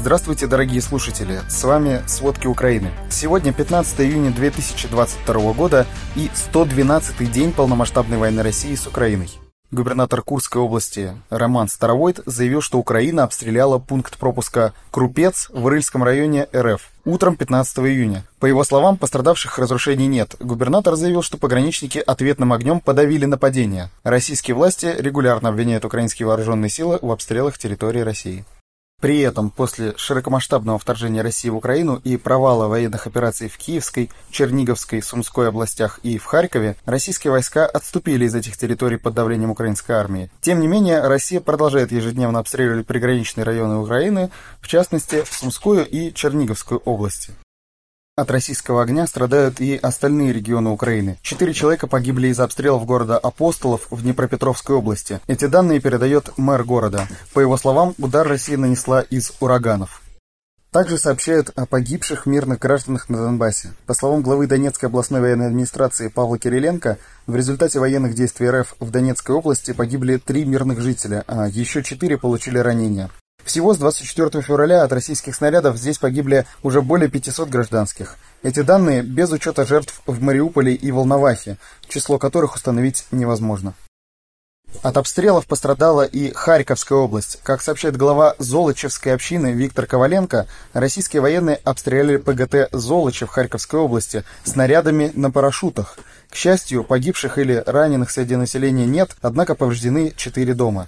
Здравствуйте, дорогие слушатели! С вами «Сводки Украины». Сегодня 15 июня 2022 года и 112-й день полномасштабной войны России с Украиной. Губернатор Курской области Роман Старовойт заявил, что Украина обстреляла пункт пропуска «Крупец» в Рыльском районе РФ утром 15 июня. По его словам, пострадавших разрушений нет. Губернатор заявил, что пограничники ответным огнем подавили нападение. Российские власти регулярно обвиняют украинские вооруженные силы в обстрелах территории России. При этом, после широкомасштабного вторжения России в Украину и провала военных операций в Киевской, Черниговской, Сумской областях и в Харькове, российские войска отступили из этих территорий под давлением украинской армии. Тем не менее, Россия продолжает ежедневно обстреливать приграничные районы Украины, в частности, Сумскую и Черниговскую области. От российского огня страдают и остальные регионы Украины. Четыре человека погибли из обстрелов города Апостолов в Днепропетровской области. Эти данные передает мэр города. По его словам, удар Россия нанесла из ураганов. Также сообщают о погибших мирных гражданах на Донбассе. По словам главы Донецкой областной военной администрации Павла Кириленко, в результате военных действий РФ в Донецкой области погибли три мирных жителя, а еще четыре получили ранения. Всего с 24 февраля от российских снарядов здесь погибли уже более 500 гражданских. Эти данные без учета жертв в Мариуполе и Волновахе, число которых установить невозможно. От обстрелов пострадала и Харьковская область. Как сообщает глава Золочевской общины Виктор Коваленко, российские военные обстреляли ПГТ «Золочев» Харьковской области снарядами на парашютах. К счастью, погибших или раненых среди населения нет, однако повреждены четыре дома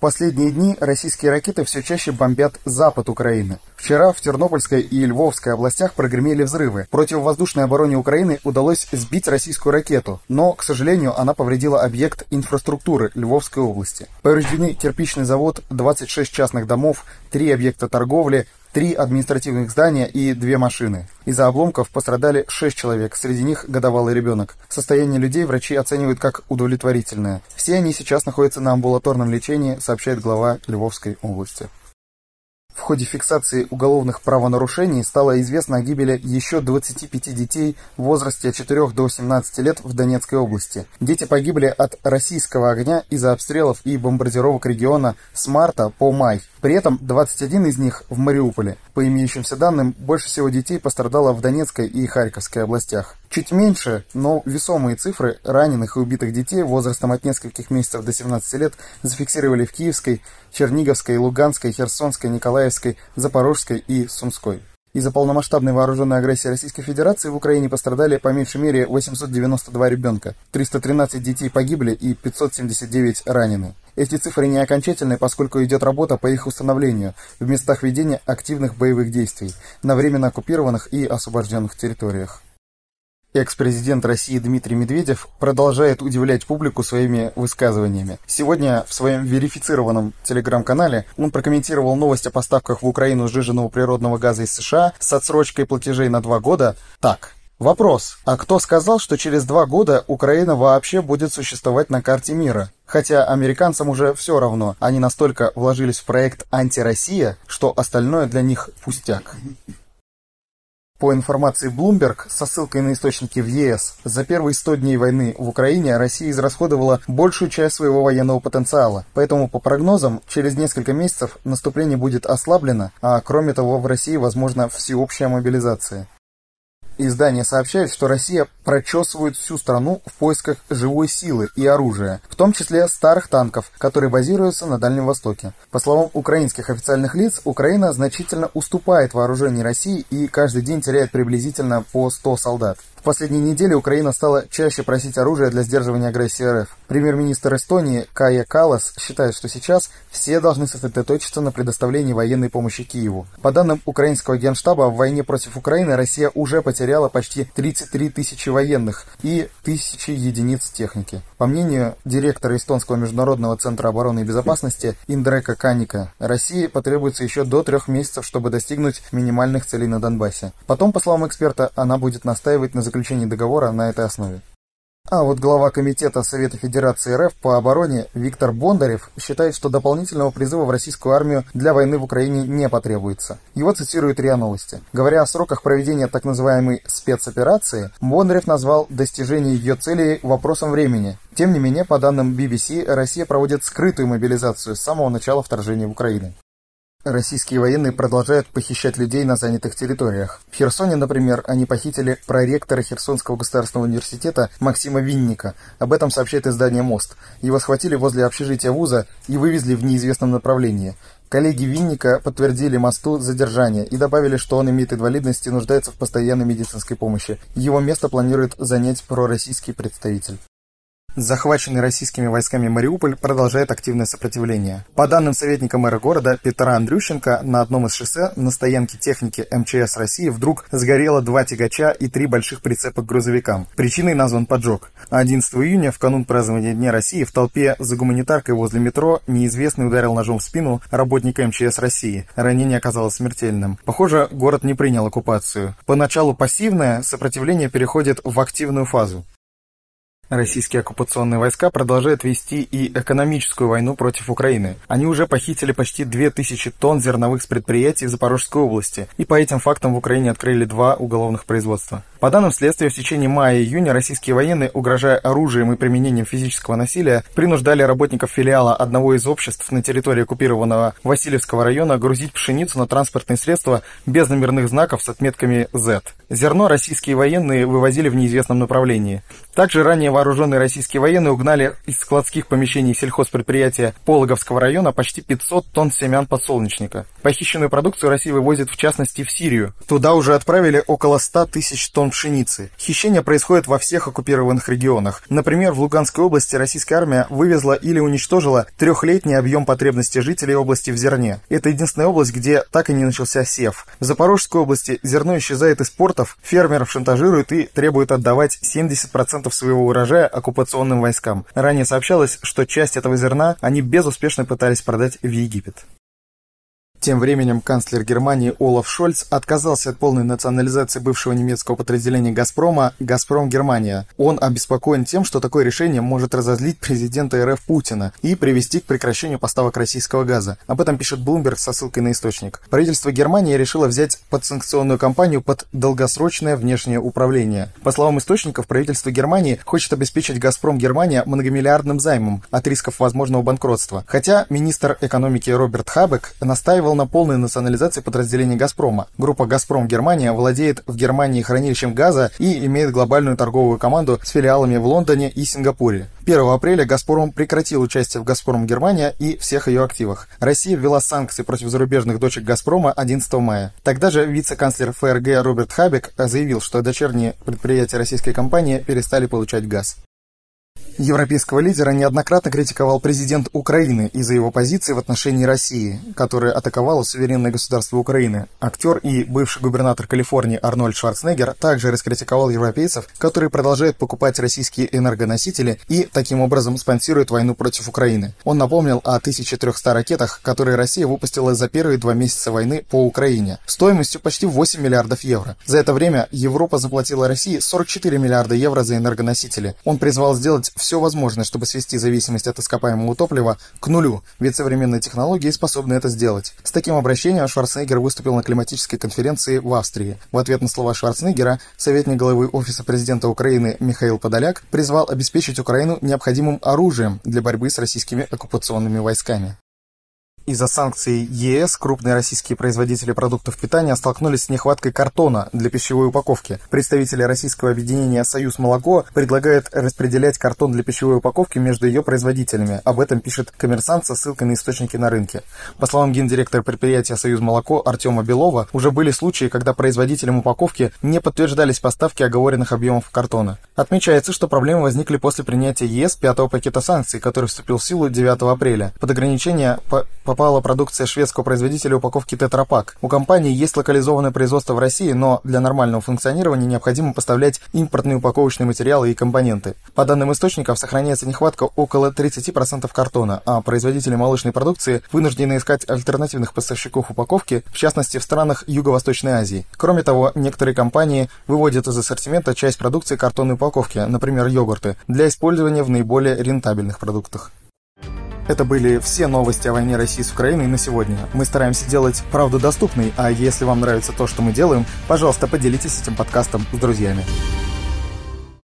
последние дни российские ракеты все чаще бомбят запад Украины. Вчера в Тернопольской и Львовской областях прогремели взрывы. Противовоздушной обороне Украины удалось сбить российскую ракету, но, к сожалению, она повредила объект инфраструктуры Львовской области. Повреждены кирпичный завод, 26 частных домов, три объекта торговли, три административных здания и две машины. Из-за обломков пострадали шесть человек, среди них годовалый ребенок. Состояние людей врачи оценивают как удовлетворительное. Все они сейчас находятся на амбулаторном лечении, сообщает глава Львовской области. В ходе фиксации уголовных правонарушений стало известно о гибели еще 25 детей в возрасте от 4 до 17 лет в Донецкой области. Дети погибли от российского огня из-за обстрелов и бомбардировок региона с марта по май. При этом 21 из них в Мариуполе. По имеющимся данным, больше всего детей пострадало в Донецкой и Харьковской областях. Чуть меньше, но весомые цифры раненых и убитых детей возрастом от нескольких месяцев до 17 лет зафиксировали в Киевской, Черниговской, Луганской, Херсонской, Николаевской, Запорожской и Сумской. Из-за полномасштабной вооруженной агрессии Российской Федерации в Украине пострадали по меньшей мере 892 ребенка, 313 детей погибли и 579 ранены. Эти цифры не окончательные, поскольку идет работа по их установлению в местах ведения активных боевых действий на временно оккупированных и освобожденных территориях. Экс-президент России Дмитрий Медведев продолжает удивлять публику своими высказываниями. Сегодня в своем верифицированном телеграм-канале он прокомментировал новость о поставках в Украину сжиженного природного газа из США с отсрочкой платежей на два года так. Вопрос. А кто сказал, что через два года Украина вообще будет существовать на карте мира? Хотя американцам уже все равно, они настолько вложились в проект «Антироссия», что остальное для них пустяк. По информации Bloomberg, со ссылкой на источники в ЕС, за первые 100 дней войны в Украине Россия израсходовала большую часть своего военного потенциала. Поэтому, по прогнозам, через несколько месяцев наступление будет ослаблено, а кроме того в России возможна всеобщая мобилизация. Издание сообщает, что Россия прочесывает всю страну в поисках живой силы и оружия, в том числе старых танков, которые базируются на Дальнем Востоке. По словам украинских официальных лиц, Украина значительно уступает вооружению России и каждый день теряет приблизительно по 100 солдат. Последние недели Украина стала чаще просить оружия для сдерживания агрессии РФ. Премьер-министр Эстонии Кая Калас считает, что сейчас все должны сосредоточиться на предоставлении военной помощи Киеву. По данным украинского генштаба, в войне против Украины Россия уже потеряла почти 33 тысячи военных и тысячи единиц техники. По мнению директора Эстонского международного центра обороны и безопасности Индрека Каника, России потребуется еще до трех месяцев, чтобы достигнуть минимальных целей на Донбассе. Потом, по словам эксперта, она будет настаивать на заключении договора на этой основе. А вот глава Комитета Совета Федерации РФ по обороне Виктор Бондарев считает, что дополнительного призыва в российскую армию для войны в Украине не потребуется. Его цитируют РИА Новости. Говоря о сроках проведения так называемой спецоперации, Бондарев назвал достижение ее целей вопросом времени. Тем не менее, по данным BBC, Россия проводит скрытую мобилизацию с самого начала вторжения в Украину. Российские военные продолжают похищать людей на занятых территориях. В Херсоне, например, они похитили проректора Херсонского государственного университета Максима Винника. Об этом сообщает издание «Мост». Его схватили возле общежития вуза и вывезли в неизвестном направлении. Коллеги Винника подтвердили мосту задержание и добавили, что он имеет инвалидность и нуждается в постоянной медицинской помощи. Его место планирует занять пророссийский представитель. Захваченный российскими войсками Мариуполь продолжает активное сопротивление. По данным советника мэра города Петра Андрющенко, на одном из шоссе на стоянке техники МЧС России вдруг сгорело два тягача и три больших прицепа к грузовикам. Причиной назван поджог. 11 июня, в канун празднования Дня России, в толпе за гуманитаркой возле метро неизвестный ударил ножом в спину работника МЧС России. Ранение оказалось смертельным. Похоже, город не принял оккупацию. Поначалу пассивное сопротивление переходит в активную фазу. Российские оккупационные войска продолжают вести и экономическую войну против Украины. Они уже похитили почти 2000 тонн зерновых с предприятий Запорожской области, и по этим фактам в Украине открыли два уголовных производства. По данным следствия, в течение мая и июня российские военные, угрожая оружием и применением физического насилия, принуждали работников филиала одного из обществ на территории оккупированного Васильевского района грузить пшеницу на транспортные средства без номерных знаков с отметками Z. Зерно российские военные вывозили в неизвестном направлении. Также ранее вооруженные российские военные угнали из складских помещений сельхозпредприятия Пологовского района почти 500 тонн семян подсолнечника. Похищенную продукцию Россия вывозит в частности в Сирию. Туда уже отправили около 100 тысяч тонн пшеницы. Хищение происходит во всех оккупированных регионах. Например, в Луганской области российская армия вывезла или уничтожила трехлетний объем потребностей жителей области в зерне. Это единственная область, где так и не начался сев. В Запорожской области зерно исчезает из портов, фермеров шантажируют и требуют отдавать 70% своего урожая оккупационным войскам. Ранее сообщалось, что часть этого зерна они безуспешно пытались продать в Египет. Тем временем канцлер Германии Олаф Шольц отказался от полной национализации бывшего немецкого подразделения «Газпрома» «Газпром Германия». Он обеспокоен тем, что такое решение может разозлить президента РФ Путина и привести к прекращению поставок российского газа. Об этом пишет Bloomberg со ссылкой на источник. Правительство Германии решило взять подсанкционную кампанию под долгосрочное внешнее управление. По словам источников, правительство Германии хочет обеспечить «Газпром Германия» многомиллиардным займом от рисков возможного банкротства. Хотя министр экономики Роберт Хабек настаивал настаивал на полной национализации подразделений «Газпрома». Группа «Газпром Германия» владеет в Германии хранилищем газа и имеет глобальную торговую команду с филиалами в Лондоне и Сингапуре. 1 апреля «Газпром» прекратил участие в «Газпром Германия» и всех ее активах. Россия ввела санкции против зарубежных дочек «Газпрома» 11 мая. Тогда же вице-канцлер ФРГ Роберт Хабек заявил, что дочерние предприятия российской компании перестали получать газ. Европейского лидера неоднократно критиковал президент Украины из-за его позиции в отношении России, которая атаковала суверенное государство Украины. Актер и бывший губернатор Калифорнии Арнольд Шварценеггер также раскритиковал европейцев, которые продолжают покупать российские энергоносители и таким образом спонсируют войну против Украины. Он напомнил о 1300 ракетах, которые Россия выпустила за первые два месяца войны по Украине, стоимостью почти 8 миллиардов евро. За это время Европа заплатила России 44 миллиарда евро за энергоносители. Он призвал сделать все все возможное, чтобы свести зависимость от ископаемого топлива к нулю, ведь современные технологии способны это сделать. С таким обращением Шварценеггер выступил на климатической конференции в Австрии. В ответ на слова Шварценеггера, советник главы Офиса президента Украины Михаил Подоляк призвал обеспечить Украину необходимым оружием для борьбы с российскими оккупационными войсками. Из-за санкций ЕС крупные российские производители продуктов питания столкнулись с нехваткой картона для пищевой упаковки. Представители российского объединения «Союз молоко» предлагают распределять картон для пищевой упаковки между ее производителями. Об этом пишет коммерсант со ссылкой на источники на рынке. По словам гендиректора предприятия «Союз молоко» Артема Белова, уже были случаи, когда производителям упаковки не подтверждались поставки оговоренных объемов картона. Отмечается, что проблемы возникли после принятия ЕС пятого пакета санкций, который вступил в силу 9 апреля. Под ограничение по попала продукция шведского производителя упаковки Тетрапак. У компании есть локализованное производство в России, но для нормального функционирования необходимо поставлять импортные упаковочные материалы и компоненты. По данным источников, сохраняется нехватка около 30% картона, а производители молочной продукции вынуждены искать альтернативных поставщиков упаковки, в частности в странах Юго-Восточной Азии. Кроме того, некоторые компании выводят из ассортимента часть продукции картонной упаковки, например, йогурты, для использования в наиболее рентабельных продуктах. Это были все новости о войне России с Украиной на сегодня. Мы стараемся делать правду доступной, а если вам нравится то, что мы делаем, пожалуйста, поделитесь этим подкастом с друзьями.